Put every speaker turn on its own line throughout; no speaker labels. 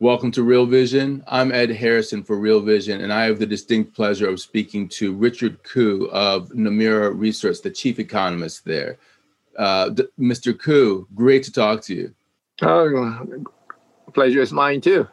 Welcome to Real Vision. I'm Ed Harrison for Real Vision, and I have the distinct pleasure of speaking to Richard Koo of Nomura Research, the chief economist there. Uh, Mr. Koo, great to talk to you.
Oh, pleasure is mine too.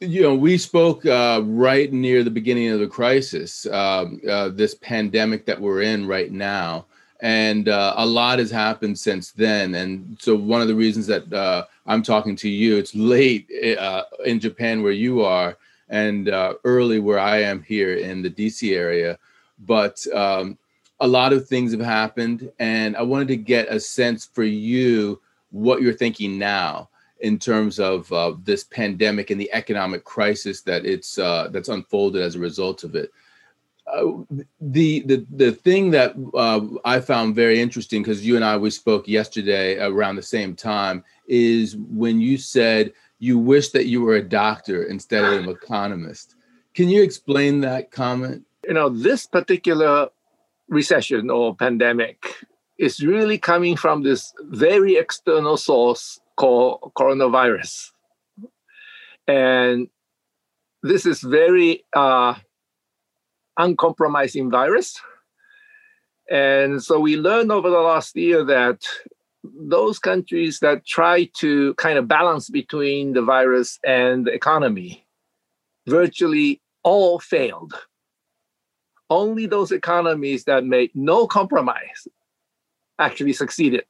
You know, we spoke uh, right near the beginning of the crisis, um, uh, this pandemic that we're in right now and uh, a lot has happened since then. And so one of the reasons that uh, I'm talking to you, it's late uh, in Japan where you are, and uh, early where I am here in the DC area, but um, a lot of things have happened, and I wanted to get a sense for you what you're thinking now in terms of uh, this pandemic and the economic crisis that it's uh, that's unfolded as a result of it. Uh, the the the thing that uh, I found very interesting because you and I we spoke yesterday around the same time is when you said you wish that you were a doctor instead of an economist. Can you explain that comment?
You know, this particular recession or pandemic is really coming from this very external source called coronavirus, and this is very uh, uncompromising virus. And so we learned over the last year that those countries that try to kind of balance between the virus and the economy virtually all failed. Only those economies that made no compromise actually succeeded.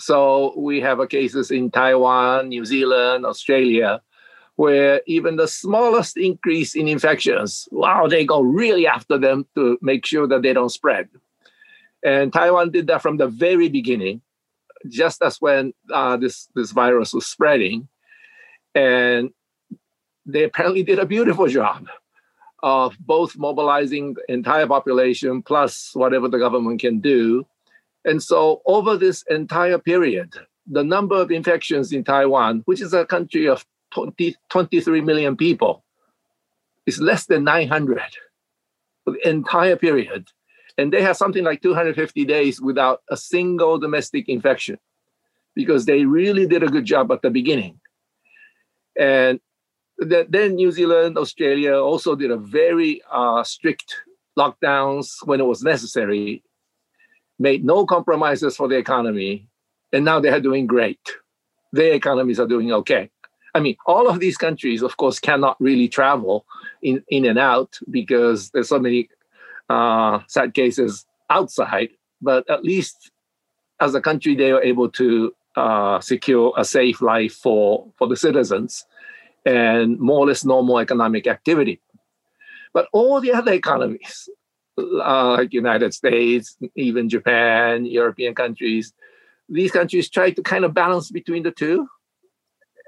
So we have cases in Taiwan, New Zealand, Australia, where even the smallest increase in infections, wow, they go really after them to make sure that they don't spread. And Taiwan did that from the very beginning, just as when uh, this, this virus was spreading. And they apparently did a beautiful job of both mobilizing the entire population plus whatever the government can do. And so, over this entire period, the number of infections in Taiwan, which is a country of 20, 23 million people. It's less than 900 for the entire period. And they have something like 250 days without a single domestic infection because they really did a good job at the beginning. And then New Zealand, Australia also did a very uh, strict lockdowns when it was necessary, made no compromises for the economy, and now they are doing great. Their economies are doing okay. I mean, all of these countries, of course, cannot really travel in, in and out because there's so many uh, sad cases outside. But at least as a country, they are able to uh, secure a safe life for, for the citizens and more or less normal economic activity. But all the other economies, like United States, even Japan, European countries, these countries try to kind of balance between the two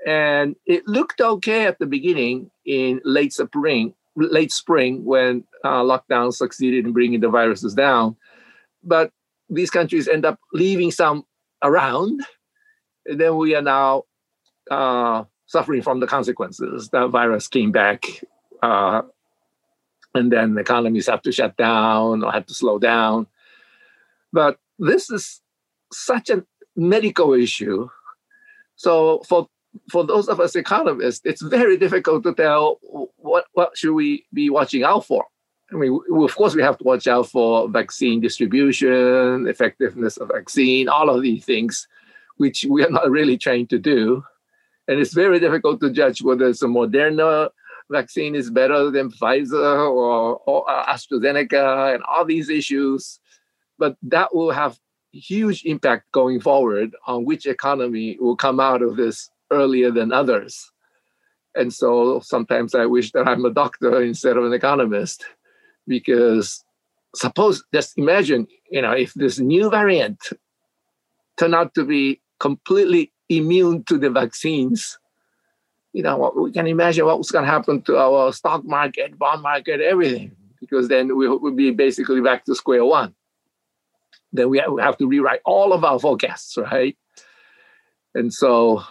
and it looked okay at the beginning in late spring, late spring when uh, lockdown succeeded in bringing the viruses down. But these countries end up leaving some around. And then we are now uh, suffering from the consequences. That virus came back, uh, and then economies have to shut down or have to slow down. But this is such a medical issue. So for for those of us economists, it's very difficult to tell what what should we be watching out for. I mean, of course, we have to watch out for vaccine distribution, effectiveness of vaccine, all of these things, which we are not really trained to do. And it's very difficult to judge whether it's a Moderna vaccine is better than Pfizer or, or AstraZeneca and all these issues. But that will have huge impact going forward on which economy will come out of this earlier than others. And so sometimes I wish that I'm a doctor instead of an economist, because suppose just imagine, you know, if this new variant turn out to be completely immune to the vaccines, you know, we can imagine what was going to happen to our stock market, bond market, everything, because then we would be basically back to square one. Then we have to rewrite all of our forecasts, right? And so,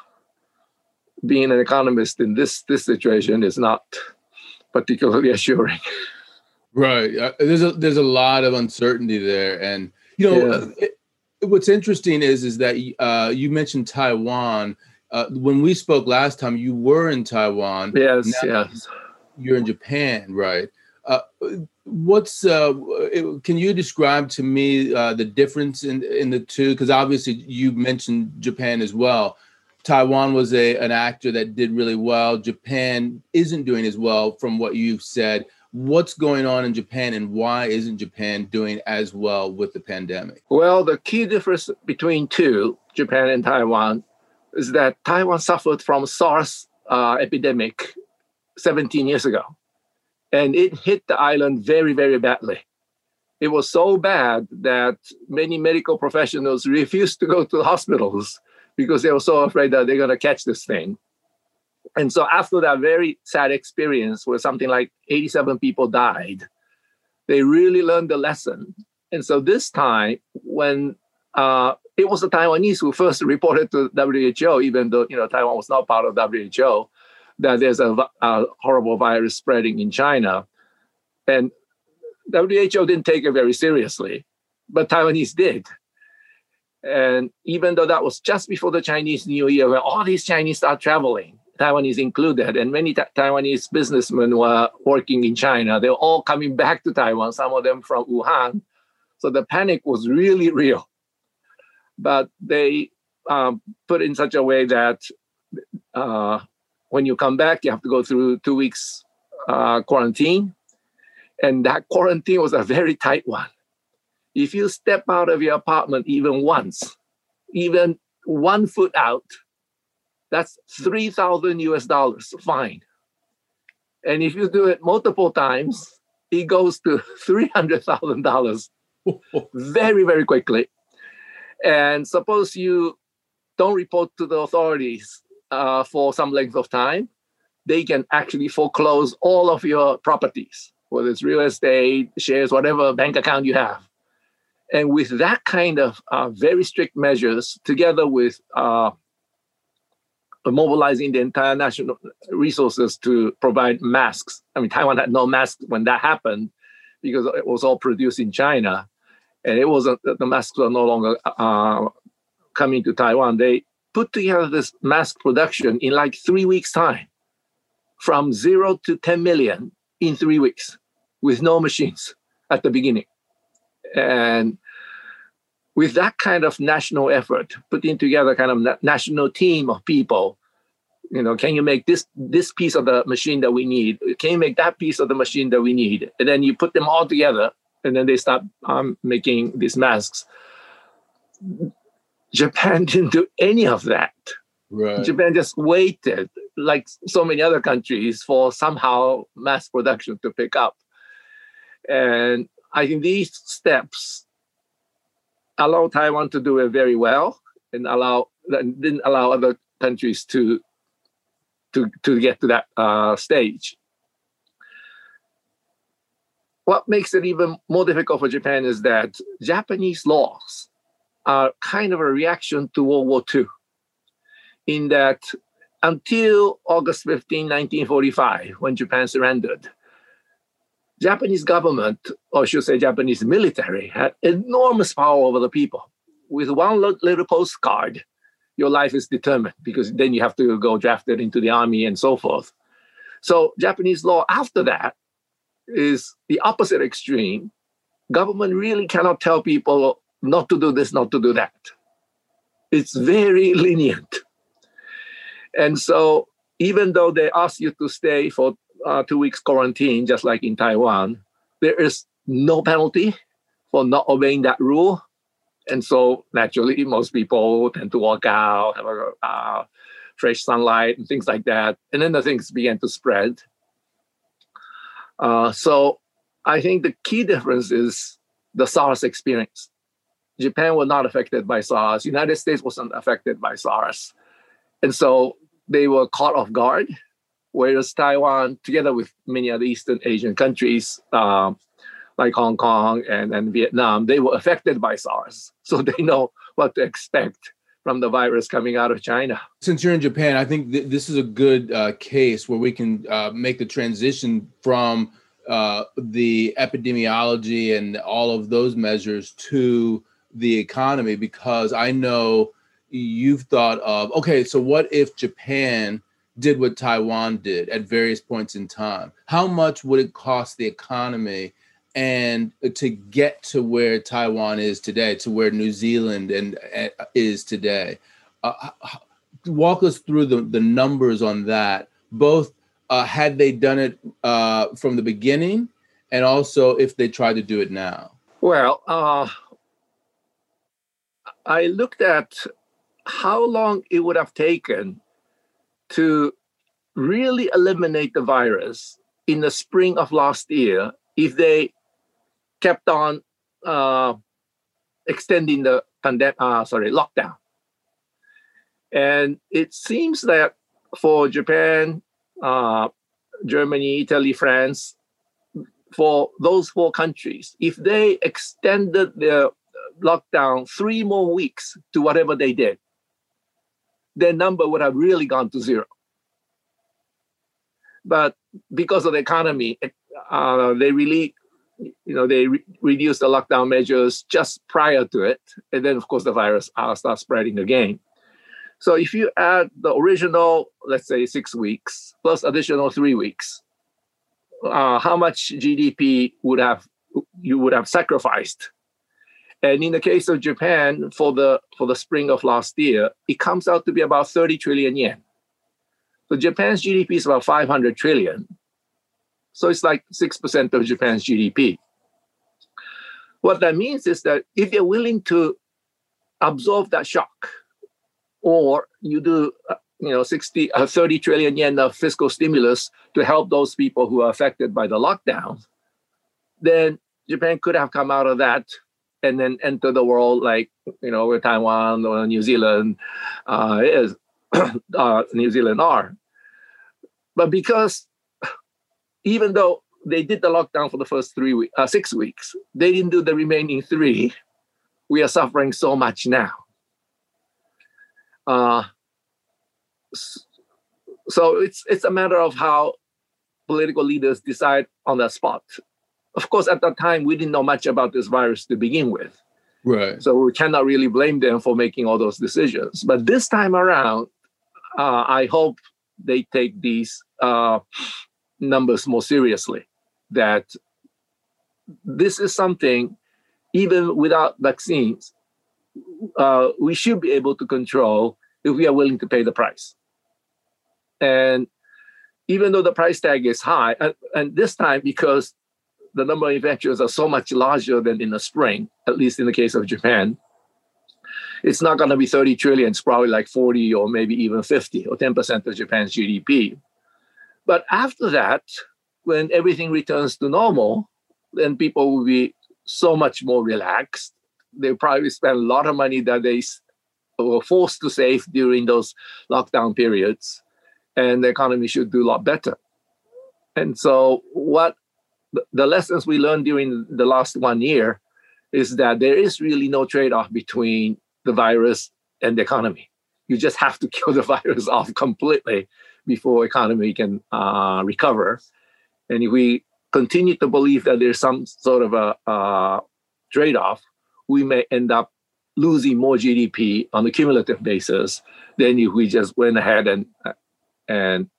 being an economist in this this situation is not particularly assuring.
Right. Uh, there's a there's a lot of uncertainty there, and you know, yeah. uh, it, what's interesting is is that uh, you mentioned Taiwan. Uh, when we spoke last time, you were in Taiwan.
Yes, yes.
You're in Japan, right? Uh, what's uh, can you describe to me uh, the difference in in the two? Because obviously you mentioned Japan as well. Taiwan was a an actor that did really well. Japan isn't doing as well, from what you've said what's going on in Japan and why isn't Japan doing as well with the pandemic?
Well, the key difference between two, Japan and Taiwan, is that Taiwan suffered from SARS uh, epidemic 17 years ago, and it hit the island very, very badly. It was so bad that many medical professionals refused to go to the hospitals because they were so afraid that they're going to catch this thing. And so after that very sad experience where something like 87 people died they really learned the lesson. And so this time when uh, it was the taiwanese who first reported to who even though you know taiwan was not part of who that there's a, a horrible virus spreading in china. And who didn't take it very seriously but taiwanese did and even though that was just before the Chinese New Year, when all these Chinese start traveling, Taiwanese included, and many ta- Taiwanese businessmen were working in China. They were all coming back to Taiwan, some of them from Wuhan. So the panic was really real. But they um, put in such a way that uh, when you come back, you have to go through two weeks uh, quarantine. And that quarantine was a very tight one. If you step out of your apartment even once, even one foot out, that's 3,000 US dollars fine. And if you do it multiple times, it goes to $300,000 very, very quickly. And suppose you don't report to the authorities uh, for some length of time, they can actually foreclose all of your properties, whether it's real estate, shares, whatever bank account you have. And with that kind of uh, very strict measures, together with uh, mobilizing the entire national resources to provide masks. I mean, Taiwan had no masks when that happened because it was all produced in China, and it wasn't the masks were no longer uh, coming to Taiwan. They put together this mask production in like three weeks' time, from zero to 10 million in three weeks, with no machines at the beginning, and with that kind of national effort, putting together kind of national team of people, you know, can you make this this piece of the machine that we need? Can you make that piece of the machine that we need? And then you put them all together, and then they start um, making these masks. Japan didn't do any of that. Right. Japan just waited, like so many other countries, for somehow mass production to pick up. And I think these steps allow Taiwan to do it very well and allow didn't allow other countries to to to get to that uh, stage. What makes it even more difficult for Japan is that Japanese laws are kind of a reaction to World War II, in that until August 15, 1945, when Japan surrendered, Japanese government, or should say Japanese military, had enormous power over the people. With one little postcard, your life is determined because then you have to go drafted into the army and so forth. So Japanese law after that is the opposite extreme. Government really cannot tell people not to do this, not to do that. It's very lenient. And so even though they ask you to stay for uh, two weeks quarantine, just like in Taiwan, there is no penalty for not obeying that rule. And so naturally, most people tend to walk out, have a uh, fresh sunlight and things like that. And then the things began to spread. Uh, so I think the key difference is the SARS experience. Japan was not affected by SARS. United States wasn't affected by SARS. And so they were caught off guard, whereas Taiwan, together with many other Eastern Asian countries, um, like Hong Kong and, and Vietnam, they were affected by SARS. So they know what to expect from the virus coming out of China.
Since you're in Japan, I think th- this is a good uh, case where we can uh, make the transition from uh, the epidemiology and all of those measures to the economy because I know you've thought of okay, so what if Japan did what Taiwan did at various points in time? How much would it cost the economy and to get to where Taiwan is today, to where New Zealand and uh, is today? Uh, walk us through the, the numbers on that, both uh, had they done it uh, from the beginning and also if they tried to do it now.
Well, uh, I looked at how long it would have taken to really eliminate the virus in the spring of last year if they kept on uh, extending the pandemic, uh, sorry, lockdown. And it seems that for Japan, uh, Germany, Italy, France, for those four countries, if they extended their lockdown three more weeks to whatever they did, their number would have really gone to zero. But because of the economy, uh, they really, you know, they re- reduced the lockdown measures just prior to it, and then of course the virus uh, starts spreading again. So if you add the original, let's say six weeks plus additional three weeks, uh, how much GDP would have you would have sacrificed and in the case of Japan, for the for the spring of last year, it comes out to be about 30 trillion yen. So Japan's GDP is about 500 trillion. So it's like 6% of Japan's GDP. What that means is that if you're willing to absorb that shock, or you do, uh, you know, 60, uh, 30 trillion yen of fiscal stimulus to help those people who are affected by the lockdown, then Japan could have come out of that and then enter the world like you know Taiwan or New Zealand uh, is, uh, New Zealand are. But because even though they did the lockdown for the first three weeks, uh, six weeks, they didn't do the remaining three. We are suffering so much now. Uh, so it's it's a matter of how political leaders decide on the spot of course, at that time, we didn't know much about this virus to begin with.
Right.
So we cannot really blame them for making all those decisions. But this time around, uh, I hope they take these uh, numbers more seriously. That this is something, even without vaccines, uh, we should be able to control if we are willing to pay the price. And even though the price tag is high, and, and this time because the number of infections are so much larger than in the spring, at least in the case of Japan. It's not going to be 30 trillion, it's probably like 40 or maybe even 50 or 10% of Japan's GDP. But after that, when everything returns to normal, then people will be so much more relaxed. They probably spend a lot of money that they were forced to save during those lockdown periods, and the economy should do a lot better. And so, what the lessons we learned during the last one year is that there is really no trade-off between the virus and the economy. You just have to kill the virus off completely before economy can uh, recover. And if we continue to believe that there's some sort of a uh, trade-off, we may end up losing more GDP on a cumulative basis than if we just went ahead and and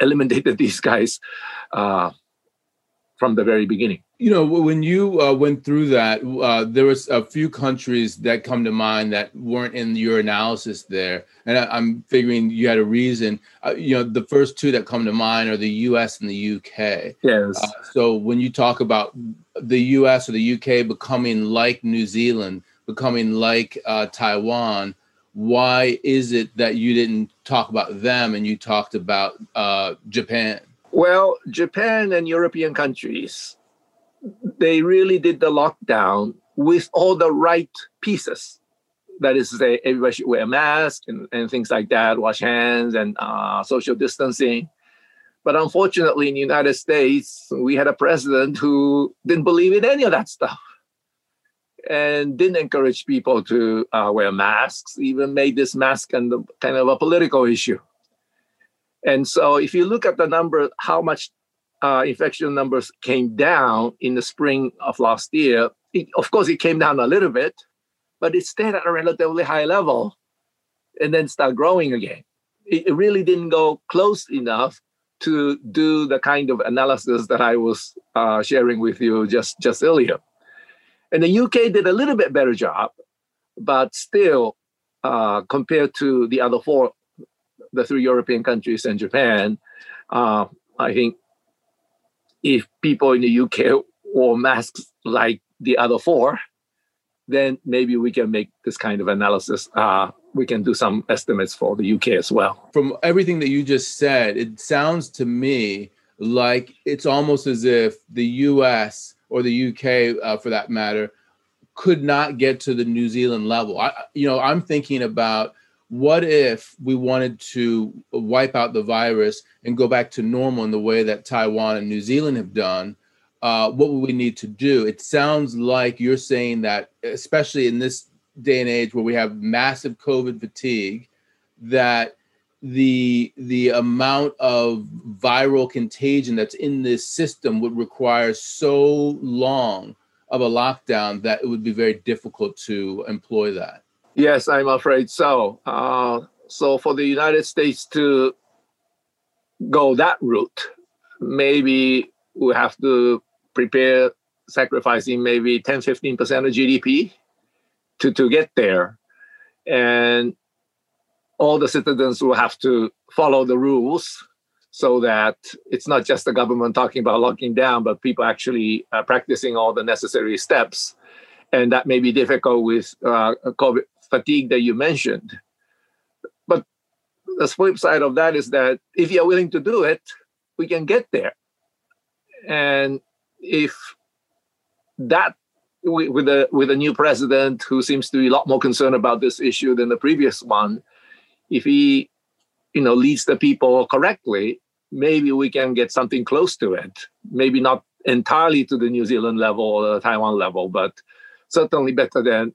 eliminated these guys uh, from the very beginning.
You know, when you uh, went through that, uh, there was a few countries that come to mind that weren't in your analysis there, and I, am figuring you had a reason. Uh, you know, the first two that come to mind are the U.S. and the UK.
Yes.
Uh, so when you talk about the U.S. or the UK becoming like New Zealand, becoming like uh, Taiwan, why is it that you didn't talk about them and you talked about uh, Japan?
Well, Japan and European countries, they really did the lockdown with all the right pieces. That is to say, everybody should wear a mask and, and things like that, wash hands and uh, social distancing. But unfortunately, in the United States, we had a president who didn't believe in any of that stuff and didn't encourage people to uh, wear masks, even made this mask kind of, kind of a political issue. And so, if you look at the number, how much uh, infection numbers came down in the spring of last year, it, of course, it came down a little bit, but it stayed at a relatively high level and then start growing again. It, it really didn't go close enough to do the kind of analysis that I was uh, sharing with you just, just earlier. And the UK did a little bit better job, but still, uh, compared to the other four, the three European countries and Japan, uh, I think if people in the UK wore masks like the other four, then maybe we can make this kind of analysis. Uh, we can do some estimates for the UK as well.
From everything that you just said, it sounds to me like it's almost as if the US or the UK, uh, for that matter, could not get to the New Zealand level. I, you know, I'm thinking about what if we wanted to wipe out the virus and go back to normal in the way that Taiwan and New Zealand have done? Uh, what would we need to do? It sounds like you're saying that, especially in this day and age where we have massive COVID fatigue, that the the amount of viral contagion that's in this system would require so long of a lockdown that it would be very difficult to employ that.
Yes, I'm afraid so. Uh, so for the United States to go that route, maybe we have to prepare sacrificing maybe 10, 15% of GDP to, to get there. And all the citizens will have to follow the rules so that it's not just the government talking about locking down, but people actually uh, practicing all the necessary steps. And that may be difficult with uh, COVID fatigue that you mentioned. But the flip side of that is that if you're willing to do it, we can get there. And if that with a with a new president who seems to be a lot more concerned about this issue than the previous one, if he you know leads the people correctly maybe we can get something close to it maybe not entirely to the new zealand level or the taiwan level but certainly better than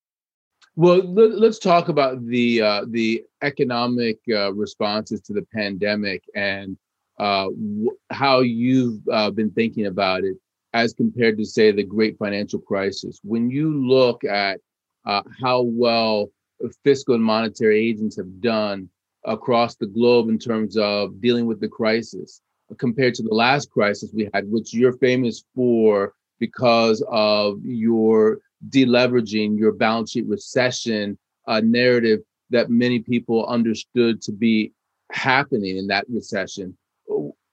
Well, let, us talk about the uh, the economic uh, responses to the pandemic and uh, w- how you've uh, been thinking about it as compared to, say, the Great Financial Crisis. When you look at uh, how well fiscal and monetary agents have done across the globe in terms of dealing with the crisis compared to the last crisis we had, which you're famous for because of your deleveraging, your balance sheet recession uh, narrative that many people understood to be happening in that recession.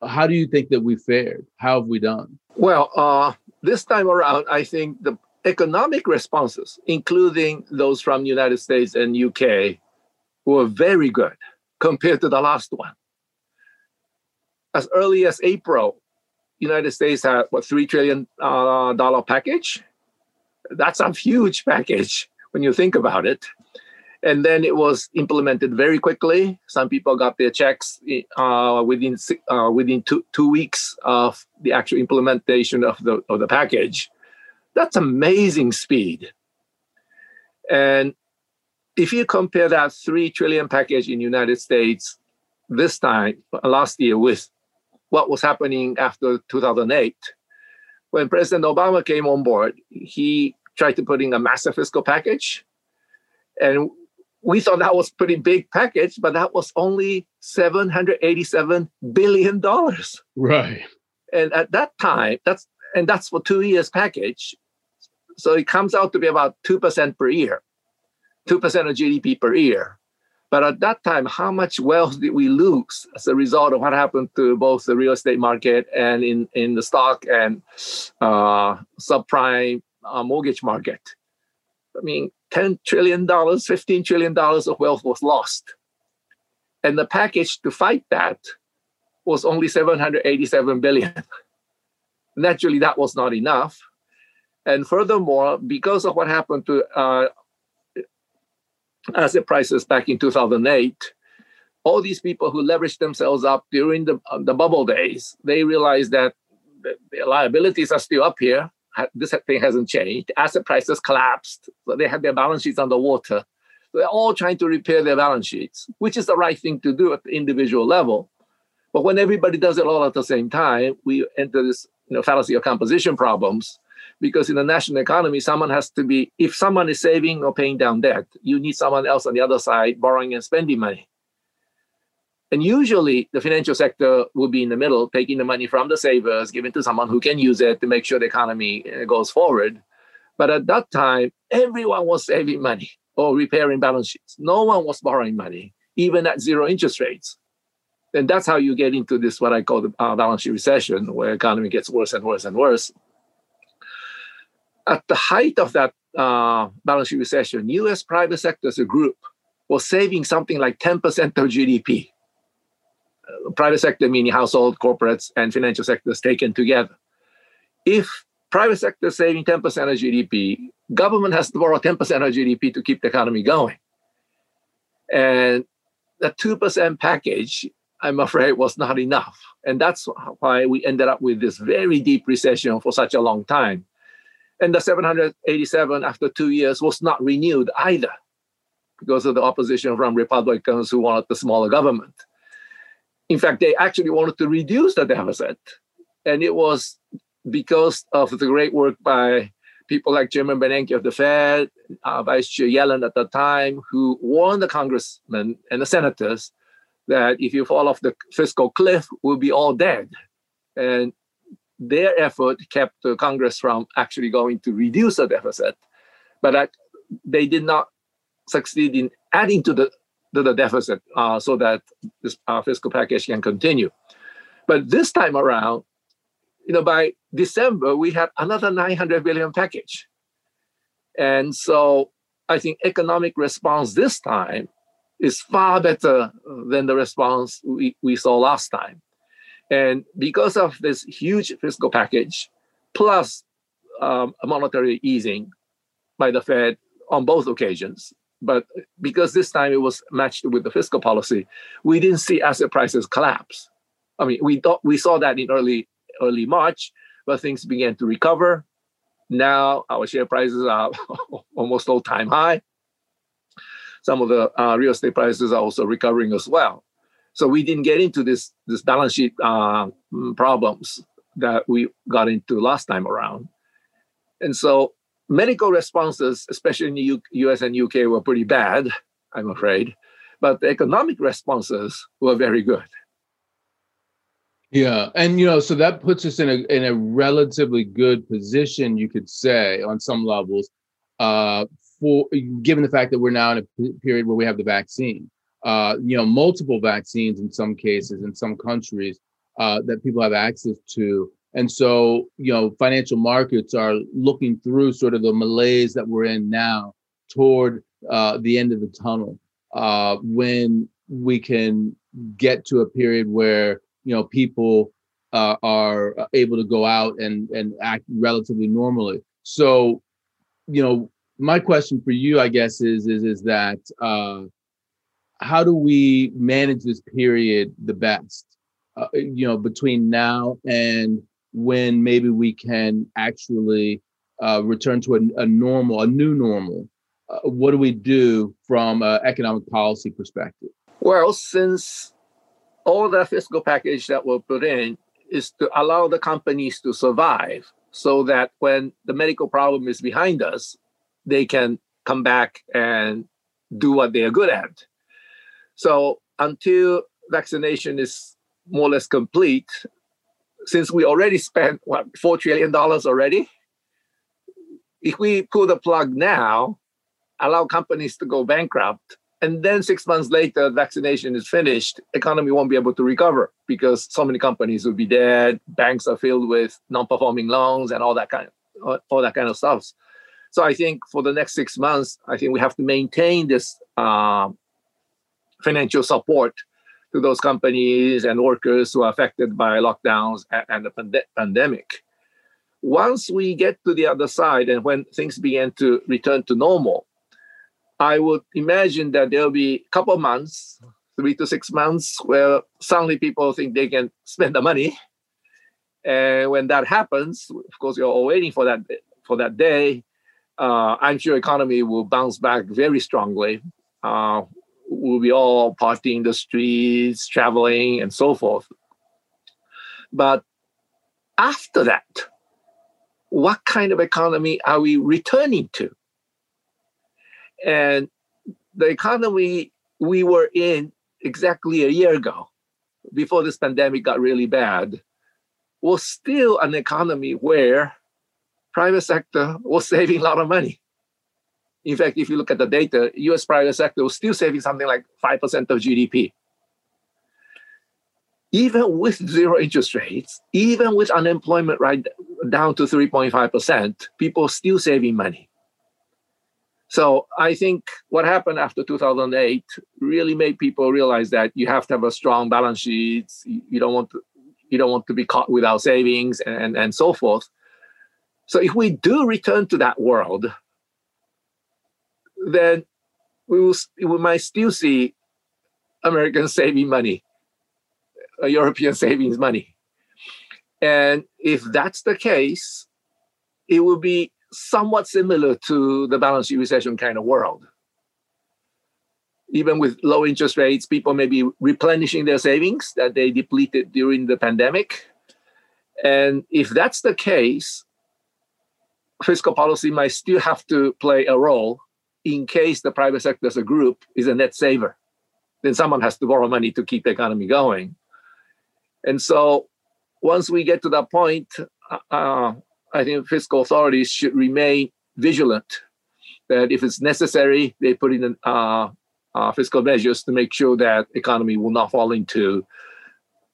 How do you think that we fared? How have we done?
Well, uh, this time around, I think the economic responses, including those from the United States and UK, were very good compared to the last one. As early as April, United States had what three trillion dollar package. That's a huge package when you think about it. And then it was implemented very quickly. Some people got their checks uh, within uh, within two, two weeks of the actual implementation of the of the package. That's amazing speed. And if you compare that 3 trillion package in United States this time last year with what was happening after 2008 when president obama came on board he tried to put in a massive fiscal package. And we thought that was pretty big package but that was only 787 billion dollars.
Right.
And at that time that's and that's for two years package. So it comes out to be about 2% per year, 2% of GDP per year. But at that time, how much wealth did we lose as a result of what happened to both the real estate market and in, in the stock and uh, subprime uh, mortgage market? I mean, $10 trillion, $15 trillion of wealth was lost. And the package to fight that was only 787 billion. Naturally, that was not enough. And furthermore, because of what happened to uh, asset prices back in 2008, all these people who leveraged themselves up during the, uh, the bubble days, they realized that the, the liabilities are still up here. This thing hasn't changed. Asset prices collapsed. So they had their balance sheets underwater. They're all trying to repair their balance sheets, which is the right thing to do at the individual level. But when everybody does it all at the same time, we enter this you know, fallacy of composition problems because in the national economy, someone has to be, if someone is saving or paying down debt, you need someone else on the other side borrowing and spending money. And usually the financial sector will be in the middle, taking the money from the savers, giving to someone who can use it to make sure the economy uh, goes forward. But at that time, everyone was saving money or repairing balance sheets. No one was borrowing money, even at zero interest rates. And that's how you get into this, what I call the uh, balance sheet recession, where economy gets worse and worse and worse at the height of that uh, balance sheet recession, US private sector as a group was saving something like 10% of GDP. Uh, private sector meaning household, corporates, and financial sectors taken together. If private sector saving 10% of GDP, government has to borrow 10% of GDP to keep the economy going. And the 2% package, I'm afraid, was not enough. And that's why we ended up with this very deep recession for such a long time. And the 787 after two years was not renewed either because of the opposition from Republicans who wanted the smaller government. In fact, they actually wanted to reduce the deficit. And it was because of the great work by people like Chairman Bernanke of the Fed, uh, Vice Chair Yellen at the time, who warned the congressmen and the senators that if you fall off the fiscal cliff, we'll be all dead. And their effort kept Congress from actually going to reduce the deficit, but they did not succeed in adding to the to the deficit uh, so that this uh, fiscal package can continue. But this time around, you know, by December we had another 900 billion package, and so I think economic response this time is far better than the response we, we saw last time. And because of this huge fiscal package, plus um, monetary easing by the Fed on both occasions, but because this time it was matched with the fiscal policy, we didn't see asset prices collapse. I mean, we thought we saw that in early early March, but things began to recover. Now our share prices are almost all time high. Some of the uh, real estate prices are also recovering as well. So we didn't get into this this balance sheet uh, problems that we got into last time around. And so medical responses, especially in the U- US and UK, were pretty bad, I'm afraid. But the economic responses were very good.
Yeah, and you know, so that puts us in a in a relatively good position, you could say, on some levels, uh, for given the fact that we're now in a period where we have the vaccine uh, you know, multiple vaccines in some cases in some countries uh, that people have access to. And so, you know, financial markets are looking through sort of the malaise that we're in now toward uh, the end of the tunnel uh, when we can get to a period where, you know, people uh, are able to go out and, and act relatively normally. So, you know, my question for you, I guess, is is is that uh, how do we manage this period the best? Uh, you know, between now and when maybe we can actually uh, return to a, a, normal, a new normal. Uh, what do we do from an economic policy perspective?
Well, since all the fiscal package that were put in is to allow the companies to survive so that when the medical problem is behind us, they can come back and do what they are good at. So until vaccination is more or less complete, since we already spent what four trillion dollars already, if we pull the plug now, allow companies to go bankrupt, and then six months later, vaccination is finished, economy won't be able to recover because so many companies will be dead. Banks are filled with non-performing loans and all that kind of all that kind of stuff. So I think for the next six months, I think we have to maintain this uh, financial support to those companies and workers who are affected by lockdowns and, the pand- pandemic. Once we get to the other side and when things begin to return to normal, I would imagine that there'll be a couple of months, three to six months, where suddenly people think they can spend the money. And when that happens, of course, you're all waiting for that for that day. Uh, I'm sure economy will bounce back very strongly. Uh, we'll be all partying the streets, traveling, and so forth. But after that, what kind of economy are we returning to? And the economy we were in exactly a year ago, before this pandemic got really bad, was still an economy where private sector was saving a lot of money. In fact, if you look at the data, US private sector was still saving something like 5% of GDP. Even with zero interest rates, even with unemployment right down to 3.5%, people still saving money. So I think what happened after 2008 really made people realize that you have to have a strong balance sheet. You don't want to, you don't want to be caught without savings and, and, and so forth. So if we do return to that world, then we will we might still see Americans saving money, uh, European savings money. And if that's the case, it will be somewhat similar to the balance sheet recession kind of world. Even with low interest rates, people may be replenishing their savings that they depleted during the pandemic. And if that's the case, fiscal policy might still have to play a role in case the private sector as a group is a net saver. Then someone has to borrow money to keep the economy going. And so once we get to that point, uh, I think fiscal authorities should remain vigilant that if it's necessary, they put in uh, uh, fiscal measures to make sure that economy will not fall into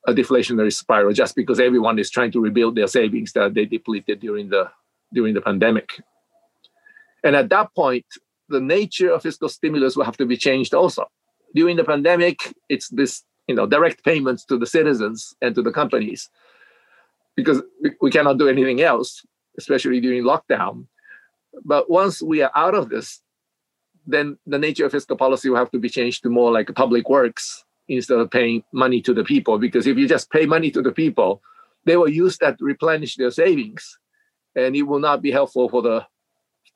a deflationary spiral just because everyone is trying to rebuild their savings that they depleted during the during the pandemic. And at that point, the nature of fiscal stimulus will have to be changed also. During the pandemic, it's this you know direct payments to the citizens and to the companies because we cannot do anything else, especially during lockdown. But once we are out of this, then the nature of fiscal policy will have to be changed to more like public works instead of paying money to the people. Because if you just pay money to the people, they will use that to replenish their savings, and it will not be helpful for the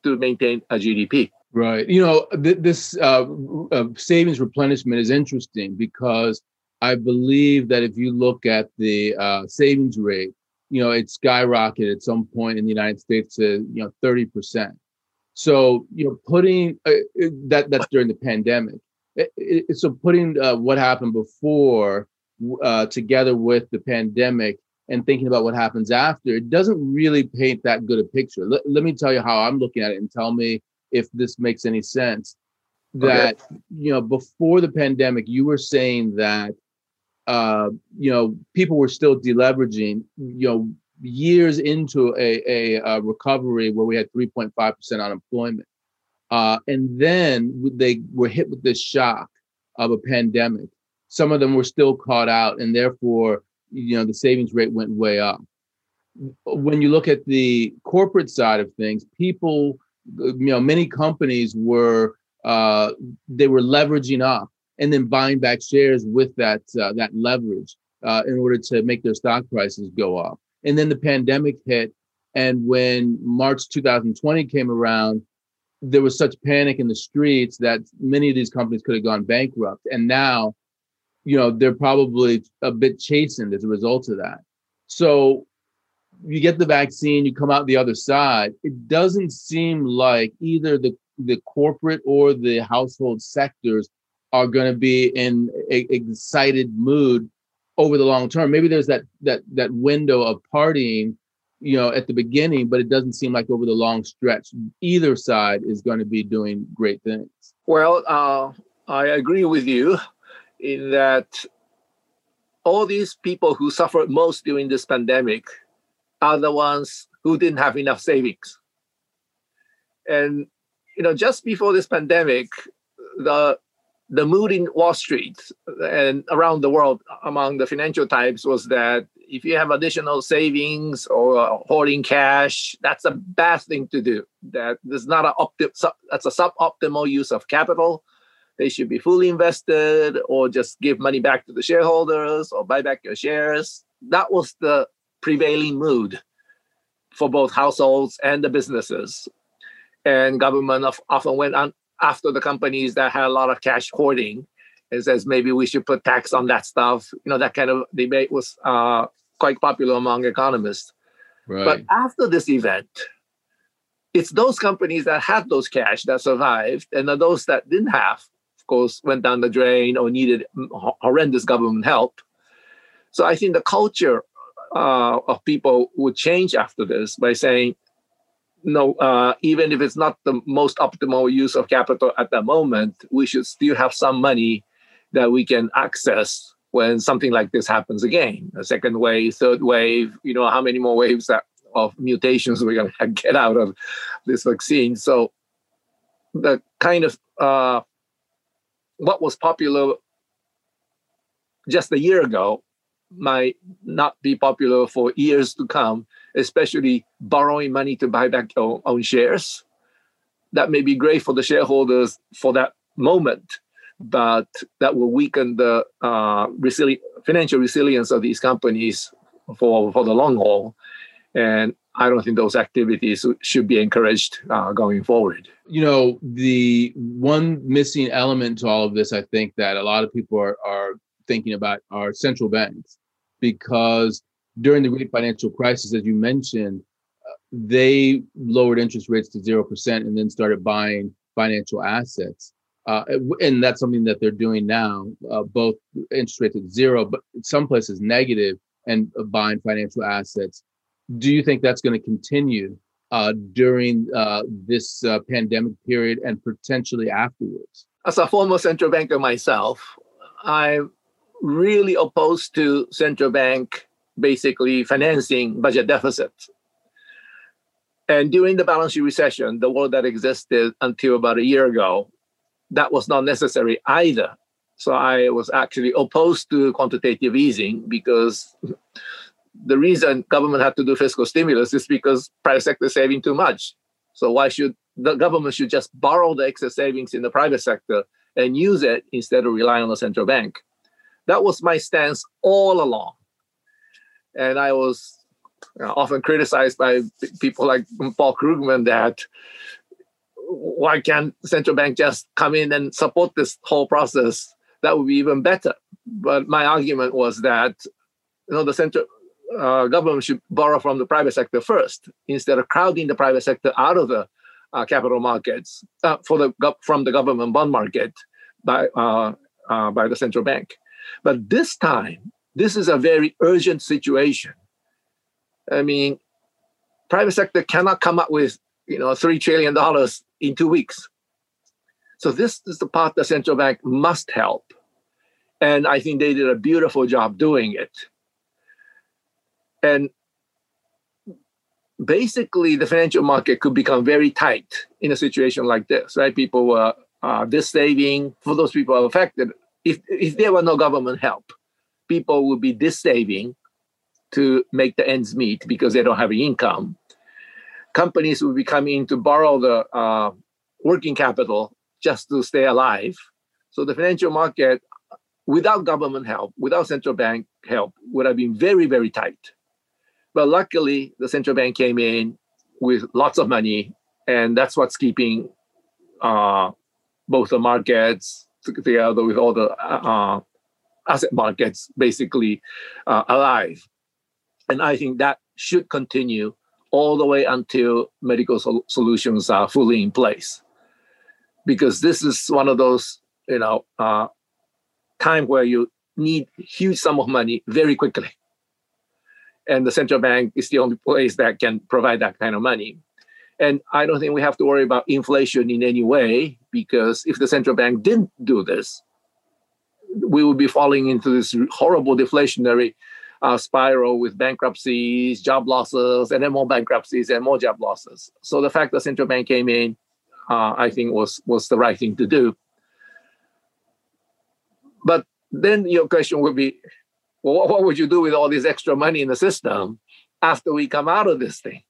to maintain a GDP.
Right. You know, th- this uh, uh, savings replenishment is interesting because I believe that if you look at the uh, savings rate you know, it skyrocketed at some point in the United States to, you know, 30%. So, you know, putting uh, that, that's during the pandemic. It, it, so putting uh, what happened before uh, together with the pandemic and thinking about what happens after, it doesn't really paint that good a picture. Let, let me tell you how I'm looking at it and tell me if this makes any sense. That, okay. you know, before the pandemic, you were saying that uh, you know, people were still deleveraging, you know, years into a, a, a recovery where we had 3.5% unemployment. Uh, and then they were hit with this shock of a pandemic. Some of them were still caught out, and therefore, you know, the savings rate went way up. When you look at the corporate side of things, people, you know, many companies were uh, they were leveraging up and then buying back shares with that uh, that leverage uh, in order to make their stock prices go up. And then the pandemic hit, and when March 2020 came around, there was such panic in the streets that many of these companies could have gone bankrupt. And now, you know, they're probably a bit chastened as a result of that. So you get the vaccine, you come out the other side. It doesn't seem like either the the corporate or the household sectors are going to be in a excited mood over the long term. Maybe there's that that that window of partying, you know, at the beginning, but it doesn't seem like over the long stretch either side is going to be doing great things.
Well, uh, I agree with you in that all these people who suffered most during this pandemic are the ones who didn't have enough savings. And you know, just before this pandemic, the the mood in Wall Street and around the world among the financial types was that if you have additional savings or hoarding cash, that's a bad thing to do. That is not a opti- that's a suboptimal use of capital. They should be fully invested or just give money back to the shareholders or buy back your shares. That was the prevailing mood for both households and the businesses. And government of, often went on after the companies that had a lot of cash hoarding and says maybe we should put tax on that stuff. You know, that kind of debate was uh, quite popular among economists. Right. But after this event, it's those companies that had those cash that survived, and those that didn't have, of course, went down the drain or needed horrendous government help. So I think the culture uh, of people would change after this by saying, no, uh, even if it's not the most optimal use of capital at the moment, we should still have some money that we can access when something like this happens again. A second wave, third wave, you know, how many more waves that, of mutations we're going to get out of this vaccine. So the kind of uh, what was popular just a year ago might not be popular for years to come, especially borrowing money to buy back your own shares. That may be great for the shareholders for that moment, but that will weaken the uh, resili- financial resilience of these companies for, for the long haul. And I don't think those activities should be encouraged uh, going forward.
You know, the one missing element to all of this, I think, that a lot of people are, are thinking about are central banks, because during the great financial crisis, as you mentioned, uh, they lowered interest rates to 0% and then started buying financial assets. Uh, and that's something that they're doing now, uh, both interest rates at zero, but some places negative and uh, buying financial assets. Do you think that's going to continue uh, during uh, this pandemic period and potentially afterwards?
As a former central banker myself, I'm really opposed to central bank basically financing budget deficits. And during the balance sheet recession, the world that existed until about a year ago, that was not necessary either. So I was actually opposed to quantitative easing because the reason government had to do fiscal stimulus is because private sector saving too much. So why should the government should just borrow the excess savings in the private sector and use it instead of relying on the central bank? That was my stance all along. And I was you know, often criticized by people like Paul Krugman that why can't central bank just come in and support this whole process? That would be even better. But my argument was that you know the central uh, government should borrow from the private sector first instead of crowding the private sector out of the uh, capital markets uh, for the from the government bond market by uh, uh, by the central bank. But this time, this is a very urgent situation. I mean, private sector cannot come up with you know three trillion dollars in two weeks. So this is the part the central bank must help. And I think they did a beautiful job doing it. And basically, the financial market could become very tight in a situation like this, right? People were uh, this saving for those people affected. If, if there were no government help, people would be this saving to make the ends meet because they don't have an income companies would be coming to borrow the uh, working capital just to stay alive. So the financial market, without government help, without central bank help, would have been very, very tight. But luckily, the central bank came in with lots of money, and that's what's keeping uh, both the markets together with all the uh, asset markets basically uh, alive. And I think that should continue all the way until medical sol- solutions are fully in place. Because this is one of those, you know, uh, time where you need huge sum of money very quickly. And the central bank is the only place that can provide that kind of money. And I don't think we have to worry about inflation in any way because if the central bank didn't do this, we would be falling into this horrible deflationary uh, spiral with bankruptcies, job losses, and then more bankruptcies and more job losses. So the fact that central bank came in, uh, I think was was the right thing to do. But then your question would be, well, what would you do with all this extra money in the system after we come out of this thing?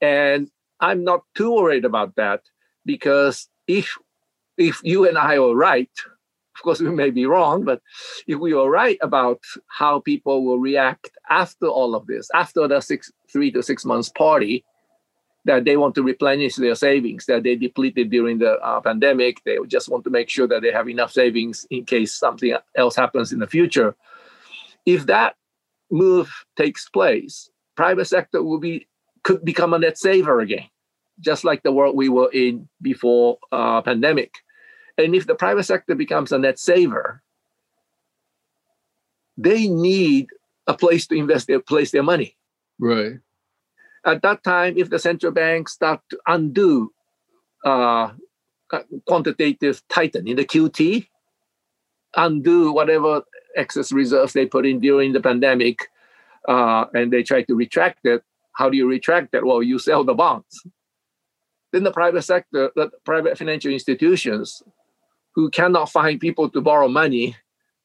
And I'm not too worried about that because if if you and I are right, of course, we may be wrong, but if we are right about how people will react after all of this, after the six, three to six months party, that they want to replenish their savings that they depleted during the uh, pandemic. They just want to make sure that they have enough savings in case something else happens in the future. If that move takes place, private sector will be could become a net saver again, just like the world we were in before uh, pandemic. And if the private sector becomes a net saver, they need a place to invest their place their money.
Right.
At that time, if the central bank start to undo uh, quantitative tightening, in the QT, undo whatever excess reserves they put in during the pandemic, uh, and they try to retract it. How do you retract that? Well, you sell the bonds. Then the private sector, the private financial institutions who cannot find people to borrow money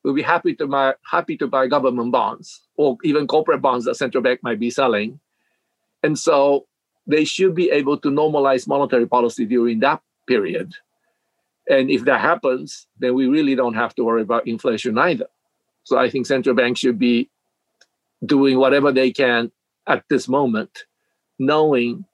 will be happy to buy happy to buy government bonds or even corporate bonds that central bank might be selling. And so they should be able to normalize monetary policy during that period. And if that happens, then we really don't have to worry about inflation either. So I think central banks should be doing whatever they can at this moment, knowing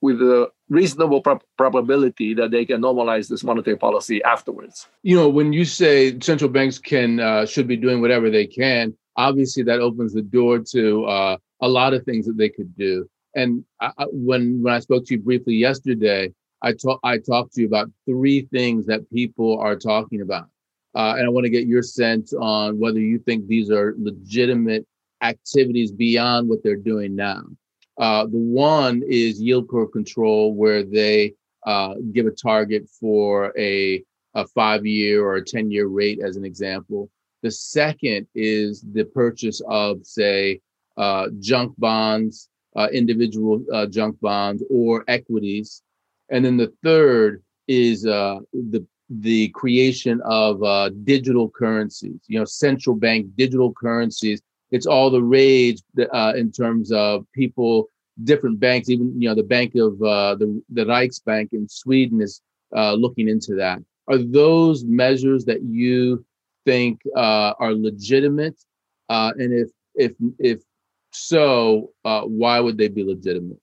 with a reasonable pro- probability that they can normalize this monetary policy afterwards.
You know, when you say central banks can uh, should be doing whatever they can, obviously that opens the door to uh, a lot of things that they could do. And I, when when I spoke to you briefly yesterday, I talk I talked to you about three things that people are talking about, uh, and I want to get your sense on whether you think these are legitimate activities beyond what they're doing now. Uh, the one is yield curve control, where they uh, give a target for a, a five year or a 10 year rate, as an example. The second is the purchase of, say, uh, junk bonds, uh, individual uh, junk bonds, or equities. And then the third is uh, the the creation of digital currencies. You know, central bank digital currencies it's all the rage uh, in terms of people, different banks, even you know the bank of uh, the the Riksbank in Sweden is uh, looking into that. Are those measures that you think uh, are legitimate? Uh, and if if if so, uh, why would they be legitimate?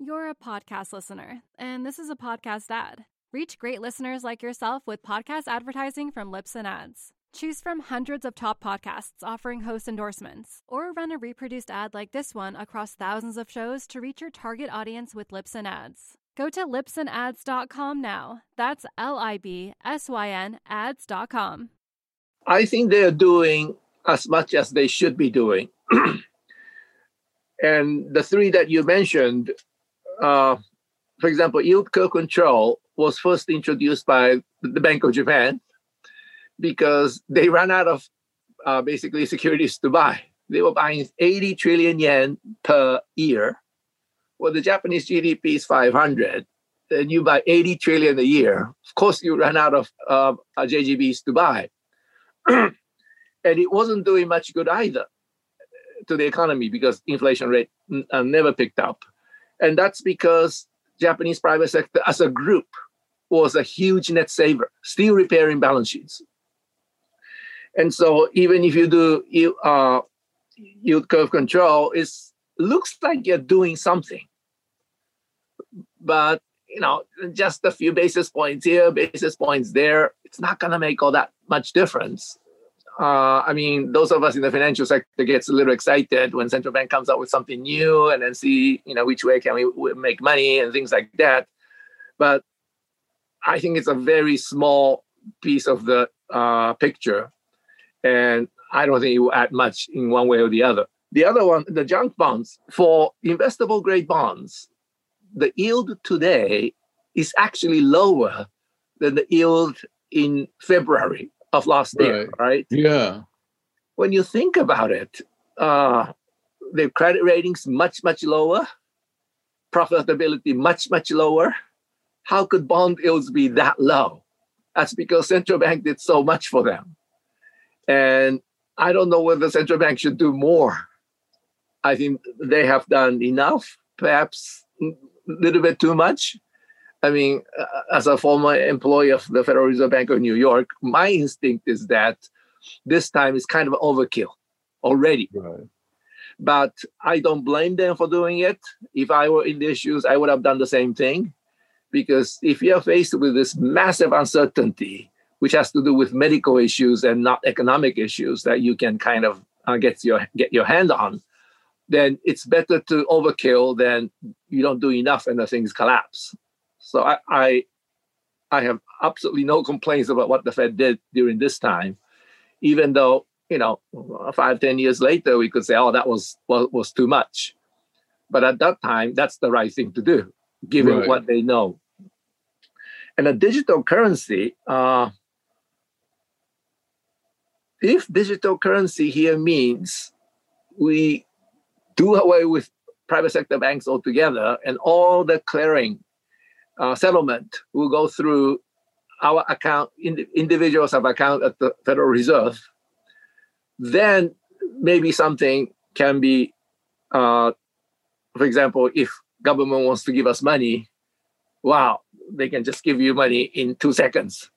You're a podcast listener, and this is a podcast ad. Reach great listeners like yourself with podcast advertising from Libsyn Ads. Choose from hundreds of top podcasts offering host endorsements, or run a reproduced ad like this one across thousands of shows to reach your target audience with Libsyn Ads. Go to libsynads.com now. That's L I B S Y N ads.com.
I think they're doing as much as they should be doing. and the three that you mentioned, uh, for example, yield curve control was first introduced by the Bank of Japan because they ran out of uh, basically securities to buy. They were buying 80 trillion yen per year. Well, the Japanese GDP is 500, and you buy 80 trillion a year. Of course, you run out of uh, JGBs to buy. and it wasn't doing much good either to the economy because inflation rate n- uh, never picked up. And that's because Japanese private sector as a group was a huge net saver, still repairing balance sheets. And so even if you do you uh, yield curve control, it looks like you're doing something. But you know, just a few basis points here, basis points there, it's not gonna make all that much difference. Uh, I mean, those of us in the financial sector gets a little excited when central bank comes out with something new, and then see, you know, which way can we make money and things like that. But I think it's a very small piece of the uh, picture and I don't think it will add much in one way or the other. The other one, the junk bonds, for investable grade bonds, the yield today is actually lower than the yield in February of last right. year, right?
Yeah.
When you think about it, uh, their credit ratings much, much lower, profitability much, much lower. How could bond yields be that low? That's because central bank did so much for them. And I don't know whether central bank should do more. I think they have done enough, perhaps a little bit too much. I mean, uh, as a former employee of the Federal Reserve Bank of New York, my instinct is that this time is kind of overkill already. Right. But I don't blame them for doing it. If I were in their shoes, I would have done the same thing. Because if you're faced with this massive uncertainty, which has to do with medical issues and not economic issues that you can kind of uh, get your get your hand on, then it's better to overkill than you don't do enough and the things collapse. So I, I, I have absolutely no complaints about what the Fed did during this time, even though you know five ten years later we could say, oh, that was was, was too much. But at that time, that's the right thing to do, given right. what they know. And a digital currency, uh, if digital currency here means we do away with private sector banks altogether and all the clearing uh, settlement will go through our account, in, individuals have account at the Federal Reserve, then maybe something can be, uh, for example, if government wants to give us money, wow, they can just give you money in two seconds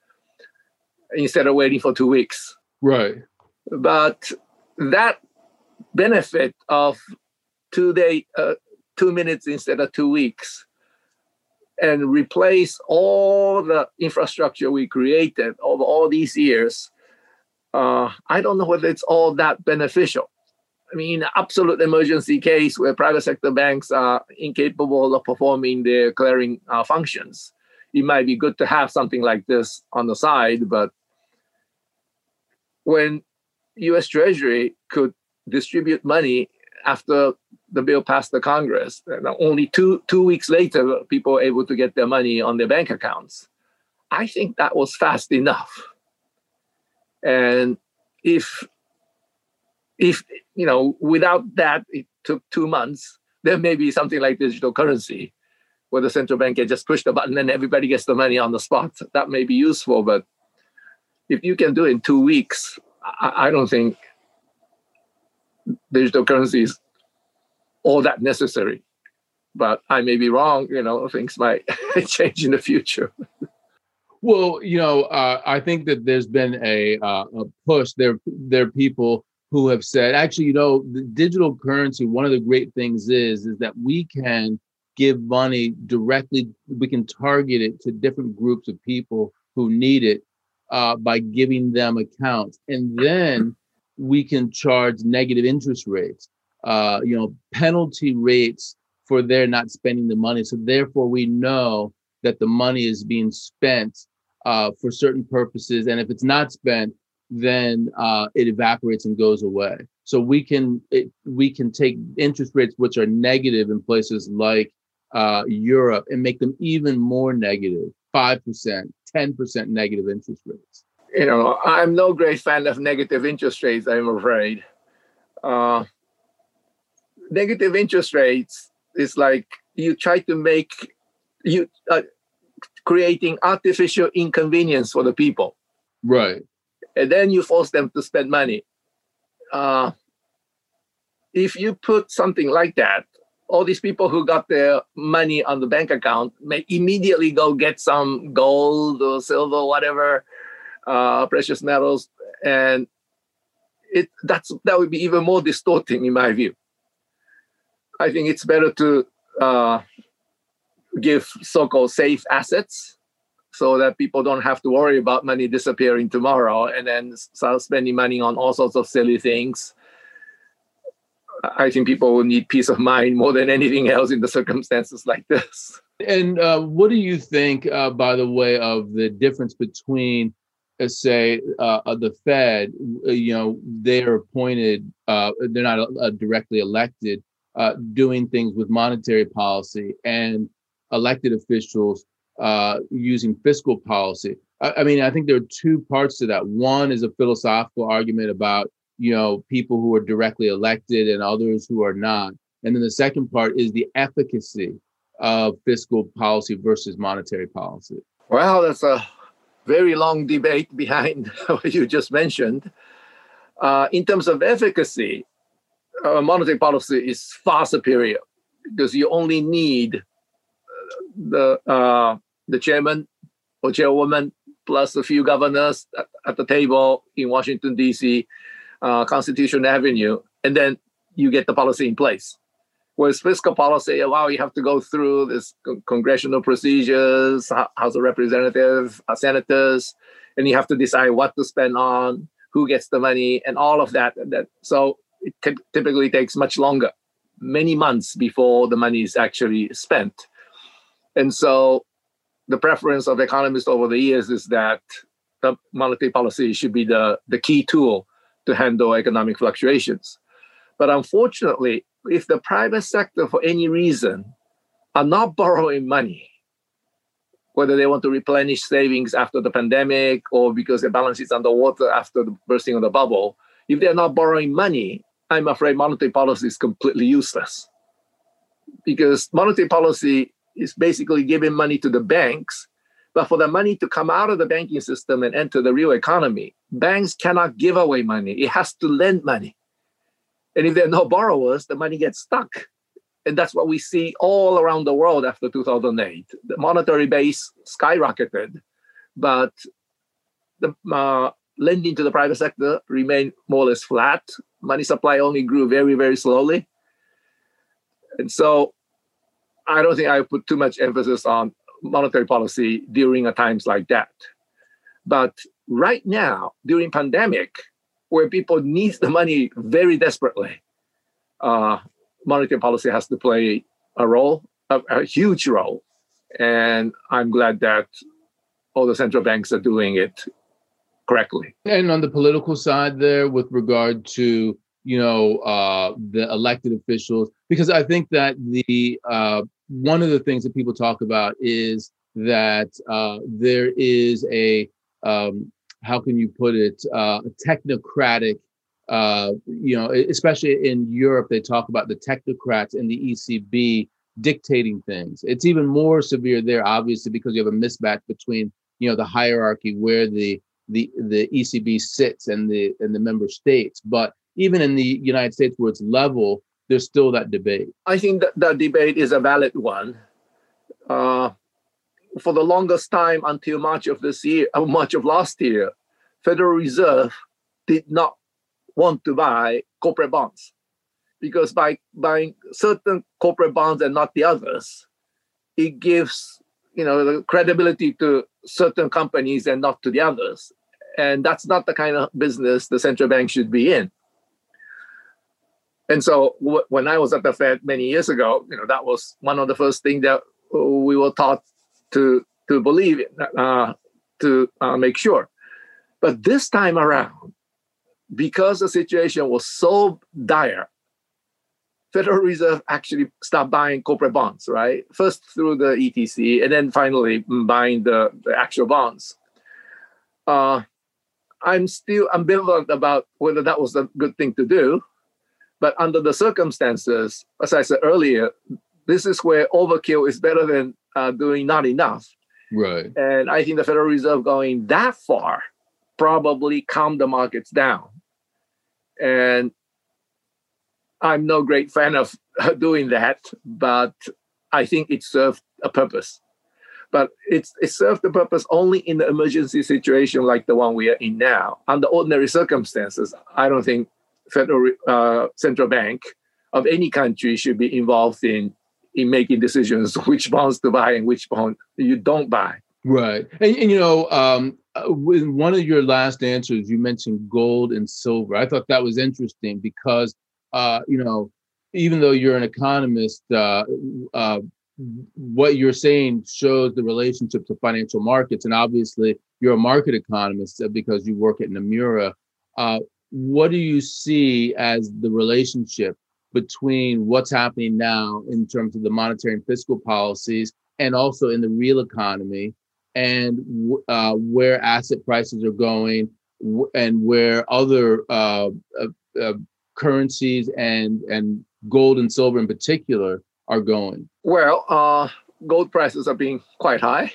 instead of waiting for two weeks.
Right.
But that benefit of two day, uh, two minutes instead of two weeks and replace all the infrastructure we created over all these years, uh, I don't know whether it's all that beneficial. I mean, absolute emergency case where private sector banks are incapable of performing their clearing uh, functions, it might be good to have something like this on the side. But when U.S. Treasury could distribute money after the bill passed the Congress. And only two two weeks later, people were able to get their money on their bank accounts. I think that was fast enough. And if if you know, without that, it took two months. There may be something like digital currency, where the central bank can just push the button and everybody gets the money on the spot. That may be useful, but if you can do it in two weeks, I, I don't think digital currency is all that necessary. But I may be wrong. You know, things might change in the future.
Well, you know, uh, I think that there's been a, uh, a push. There, there are people who have said, actually, you know, the digital currency. One of the great things is is that we can give money directly. We can target it to different groups of people who need it uh, by giving them accounts, and then we can charge negative interest rates uh, you know, penalty rates for their not spending the money. So therefore, we know that the money is being spent uh, for certain purposes, and if it's not spent, then uh, it evaporates and goes away. So we can it, we can take interest rates which are negative in places like uh, Europe and make them even more negative, five percent, ten percent negative interest rates.
You know, I'm no great fan of negative interest rates. I'm afraid. Uh, negative interest rates is like you try to make you uh, creating artificial inconvenience for the people
right
and then you force them to spend money uh, if you put something like that all these people who got their money on the bank account may immediately go get some gold or silver whatever uh, precious metals and it that's that would be even more distorting in my view I think it's better to uh, give so-called safe assets so that people don't have to worry about money disappearing tomorrow and then start spending money on all sorts of silly things. I think people will need peace of mind more than anything else in the circumstances like this.
And uh, what do you think, uh, by the way, of the difference between, uh, say, uh, the Fed? Uh, you know, they're appointed; uh, they're not directly elected doing things with monetary policy and elected officials using fiscal policy. I, I mean, I think there are two parts to that. One is a philosophical argument about you know people who are directly elected and others who are not, and then the second part is the efficacy of fiscal policy versus monetary policy.
Well, that's a very long debate behind what you just mentioned. Uh, in terms of efficacy, uh, monetary policy is far superior because you only need the uh, the chairman or chairwoman plus a few governors at, at the table in Washington D.C., uh, Constitution Avenue, and then you get the policy in place. Whereas fiscal policy, wow, you have to go through this congressional procedures, House of Representatives, uh, senators, and you have to decide what to spend on, who gets the money, and all of that. That so it typically takes much longer, many months before the money is actually spent. And so the preference of economists over the years is that the monetary policy should be the, the key tool to handle economic fluctuations. But unfortunately, if the private sector, for any reason, are not borrowing money, whether they want to replenish savings after the pandemic or because their balance is underwater after the bursting of the bubble, if they're not borrowing money, I'm afraid monetary policy is completely useless. Because monetary policy is basically giving money to the banks. But for the money to come out of the banking system and enter the real economy, banks cannot give away money. It has to lend money. And if there are no borrowers, the money gets stuck. And that's what we see all around the world after 2008. The monetary base skyrocketed, but the uh, lending to the private sector remained more or less flat. Money supply only grew very, very slowly. And so I don't think I put too much emphasis on monetary policy during a times like that. But right now, during pandemic, where people need the money very desperately, uh, monetary policy has to play a role, a, a huge role. And I'm glad that all the central banks are doing it correctly.
And on the political side, there, with regard to you know uh, the elected officials, because I think that the uh, one of the things that people talk about is that uh, there is a um, how can you put it uh, technocratic uh, you know especially in Europe they talk about the technocrats and the ECB dictating things it's even more severe there obviously because you have a mismatch between you know the hierarchy where the the the ECB sits and the and the member states but even in the United States where it's level there's still that debate.
I think that that debate is a valid one. Uh, for the longest time until March of this year, or March of last year, Federal Reserve did not want to buy corporate bonds because by buying certain corporate bonds and not the others, it gives you know the credibility to certain companies and not to the others, and that's not the kind of business the central bank should be in. And so w- when I was at the Fed many years ago, you know, that was one of the first things that we were taught to to believe uh, to uh, make sure. But this time around, because the situation was so dire, Federal Reserve actually stopped buying corporate bonds, right? First through the ETC, and then finally buying the, the actual bonds. Uh, I'm still ambivalent about whether that was a good thing to do but under the circumstances, as I said earlier, this is where overkill is better than uh, doing not enough.
Right.
And I think the Federal Reserve going that far probably calmed the markets down. And I'm no great fan of doing that, but I think it served a purpose. But it's it served the purpose only in the emergency situation like the one we are in now. Under ordinary circumstances, I don't think federal uh, central bank of any country should be involved in in making decisions which bonds to buy and which bond you don't buy.
Right, and, and you know, um, uh, one of your last answers, you mentioned gold and silver. I thought that was interesting because, uh, you know, even though you're an economist, uh, uh, what you're saying shows the relationship to financial markets, and obviously you're a market economist uh, because you work at Nomura. Uh, what do you see as the relationship between what's happening now in terms of the monetary and fiscal policies and also in the real economy and uh, where asset prices are going and where other uh, uh, uh, currencies and and gold and silver in particular are going?
Well, uh, gold prices are being quite high,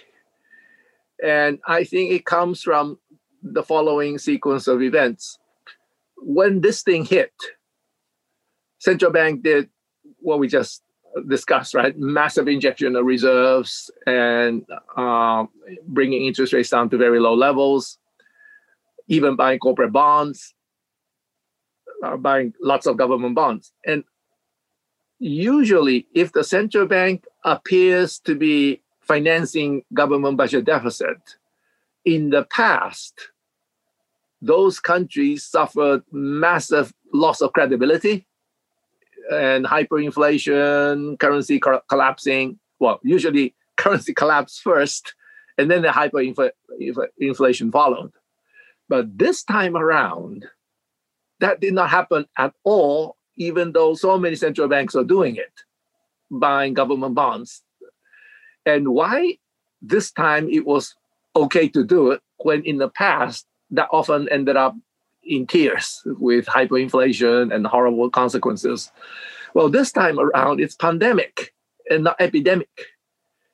and I think it comes from the following sequence of events. When this thing hit, central bank did what we just discussed, right? Massive injection of reserves and uh, bringing interest rates down to very low levels, even buying corporate bonds, uh, buying lots of government bonds. And usually, if the central bank appears to be financing government budget deficit, in the past, those countries suffered massive loss of credibility and hyperinflation, currency co- collapsing. Well, usually currency collapse first, and then the hyperinflation followed. But this time around, that did not happen at all, even though so many central banks are doing it, buying government bonds. And why this time it was okay to do it when in the past that often ended up in tears with hyperinflation and horrible consequences. Well, this time around, it's pandemic and not epidemic.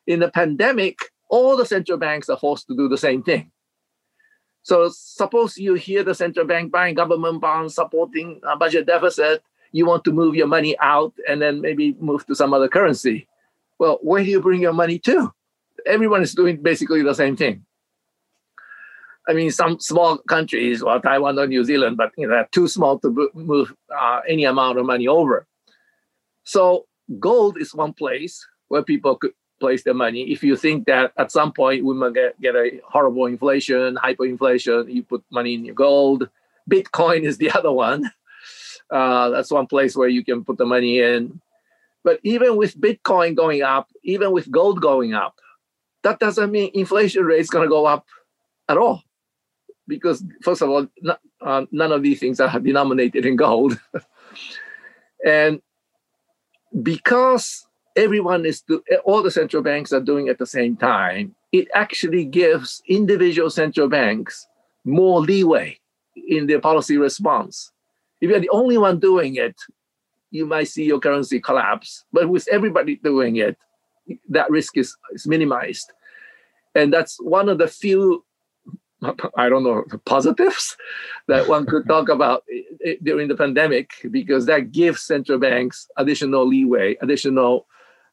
In the pandemic, all the central banks are forced to do the same thing. So suppose you hear the central bank buying government bonds supporting a budget deficit, you want to move your money out and then maybe move to some other currency. Well, where do you bring your money to? Everyone is doing basically the same thing. I mean, some small countries, well, Taiwan or New Zealand, but you know, they're too small to move uh, any amount of money over. So gold is one place where people could place their money. If you think that at some point we might get, get a horrible inflation, hyperinflation, you put money in your gold. Bitcoin is the other one. Uh, that's one place where you can put the money in. But even with Bitcoin going up, even with gold going up, that doesn't mean inflation rate is going to go up at all because first of all, uh, none of these things are denominated in gold, and because everyone is do, all the central banks are doing at the same time, it actually gives individual central banks more leeway in their policy response. If you're the only one doing it, you might see your currency collapse. But with everybody doing it, that risk is, is minimized. And that's one of the few I don't know, positives that one could talk about during the pandemic because that gives central banks additional leeway, additional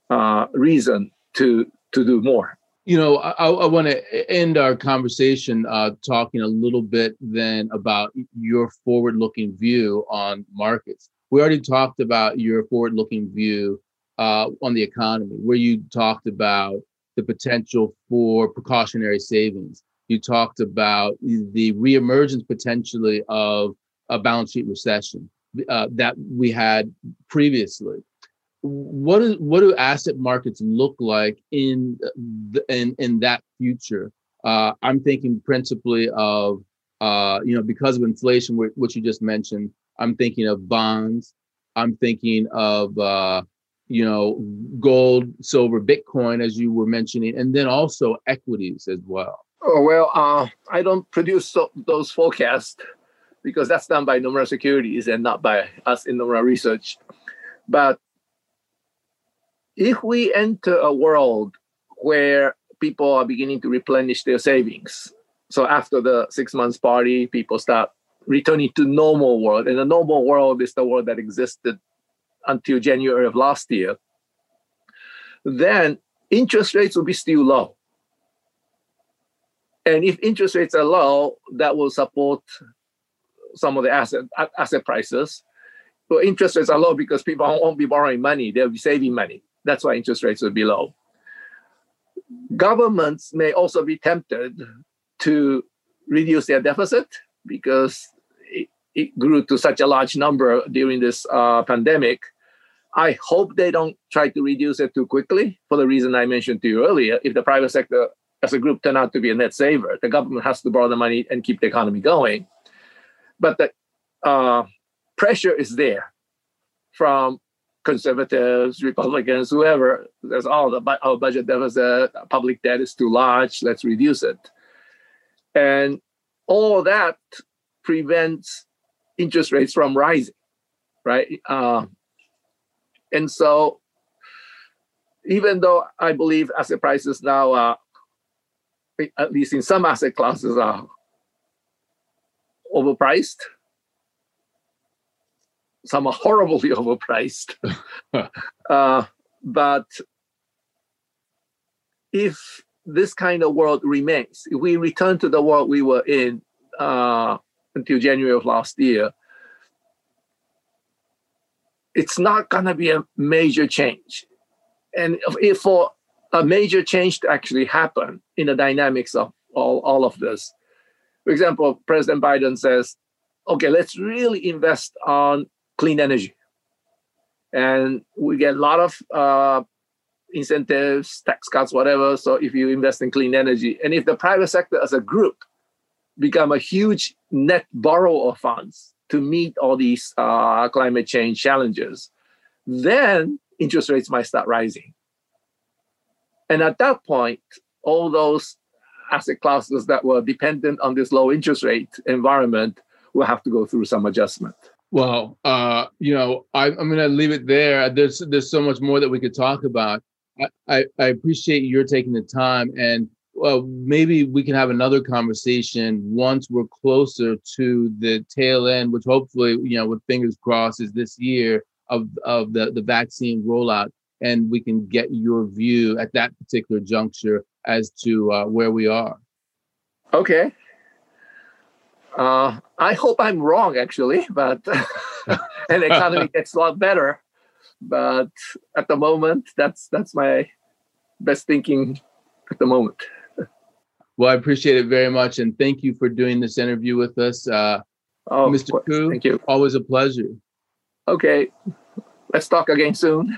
uh, reason to to do more.
You know, I, I want to end our conversation uh, talking a little bit then about your forward-looking view on markets. We already talked about your forward-looking view uh, on the economy, where you talked about the potential for precautionary savings you talked about the reemergence potentially of a balance sheet recession uh, that we had previously. What is what do asset markets look like in the, in in that future? Uh, I'm thinking principally of uh, you know because of inflation, which you just mentioned. I'm thinking of bonds. I'm thinking of uh, you know gold, silver, Bitcoin, as you were mentioning, and then also equities as well.
Oh, well, uh, I don't produce so, those forecasts because that's done by Nomura Securities and not by us in Nomura Research. But if we enter a world where people are beginning to replenish their savings, so after the six months party, people start returning to normal world, and the normal world is the world that existed until January of last year, then interest rates will be still low and if interest rates are low, that will support some of the asset asset prices. But interest rates are low because people won't be borrowing money; they'll be saving money. That's why interest rates will be low. Governments may also be tempted to reduce their deficit because it, it grew to such a large number during this uh, pandemic. I hope they don't try to reduce it too quickly for the reason I mentioned to you earlier. If the private sector as a group turn out to be a net saver. The government has to borrow the money and keep the economy going. But the uh, pressure is there from conservatives, Republicans, whoever, there's all the our budget deficit, public debt is too large, let's reduce it. And all that prevents interest rates from rising, right? Uh, and so, even though I believe asset prices now are, at least in some asset classes, are overpriced, some are horribly overpriced. uh, but if this kind of world remains, if we return to the world we were in uh, until January of last year, it's not going to be a major change. And if for a major change to actually happen in the dynamics of all, all of this, for example, President Biden says, okay, let's really invest on clean energy. And we get a lot of uh, incentives, tax cuts, whatever. So if you invest in clean energy, and if the private sector as a group become a huge net borrower of funds to meet all these uh, climate change challenges, then interest rates might start rising. And at that point, all those asset classes that were dependent on this low interest rate environment will have to go through some adjustment.
Well, uh, you know, I, am going to leave it there. There's there's so much more that we could talk about. I, I, I appreciate your taking the time, and well, maybe we can have another conversation once we're closer to the tail end, which hopefully, you know, with fingers crossed, is this year of of the the vaccine rollout, and we can get your view at that particular juncture as to uh, where we are.
Okay. Uh, I hope I'm wrong, actually, but and the economy gets a lot better. But at the moment, that's that's my best thinking at the moment.
Well, I appreciate it very much, and thank you for doing this interview with us, uh, oh, Mr. Koo.
Thank you.
Always a pleasure.
Okay, let's talk again soon.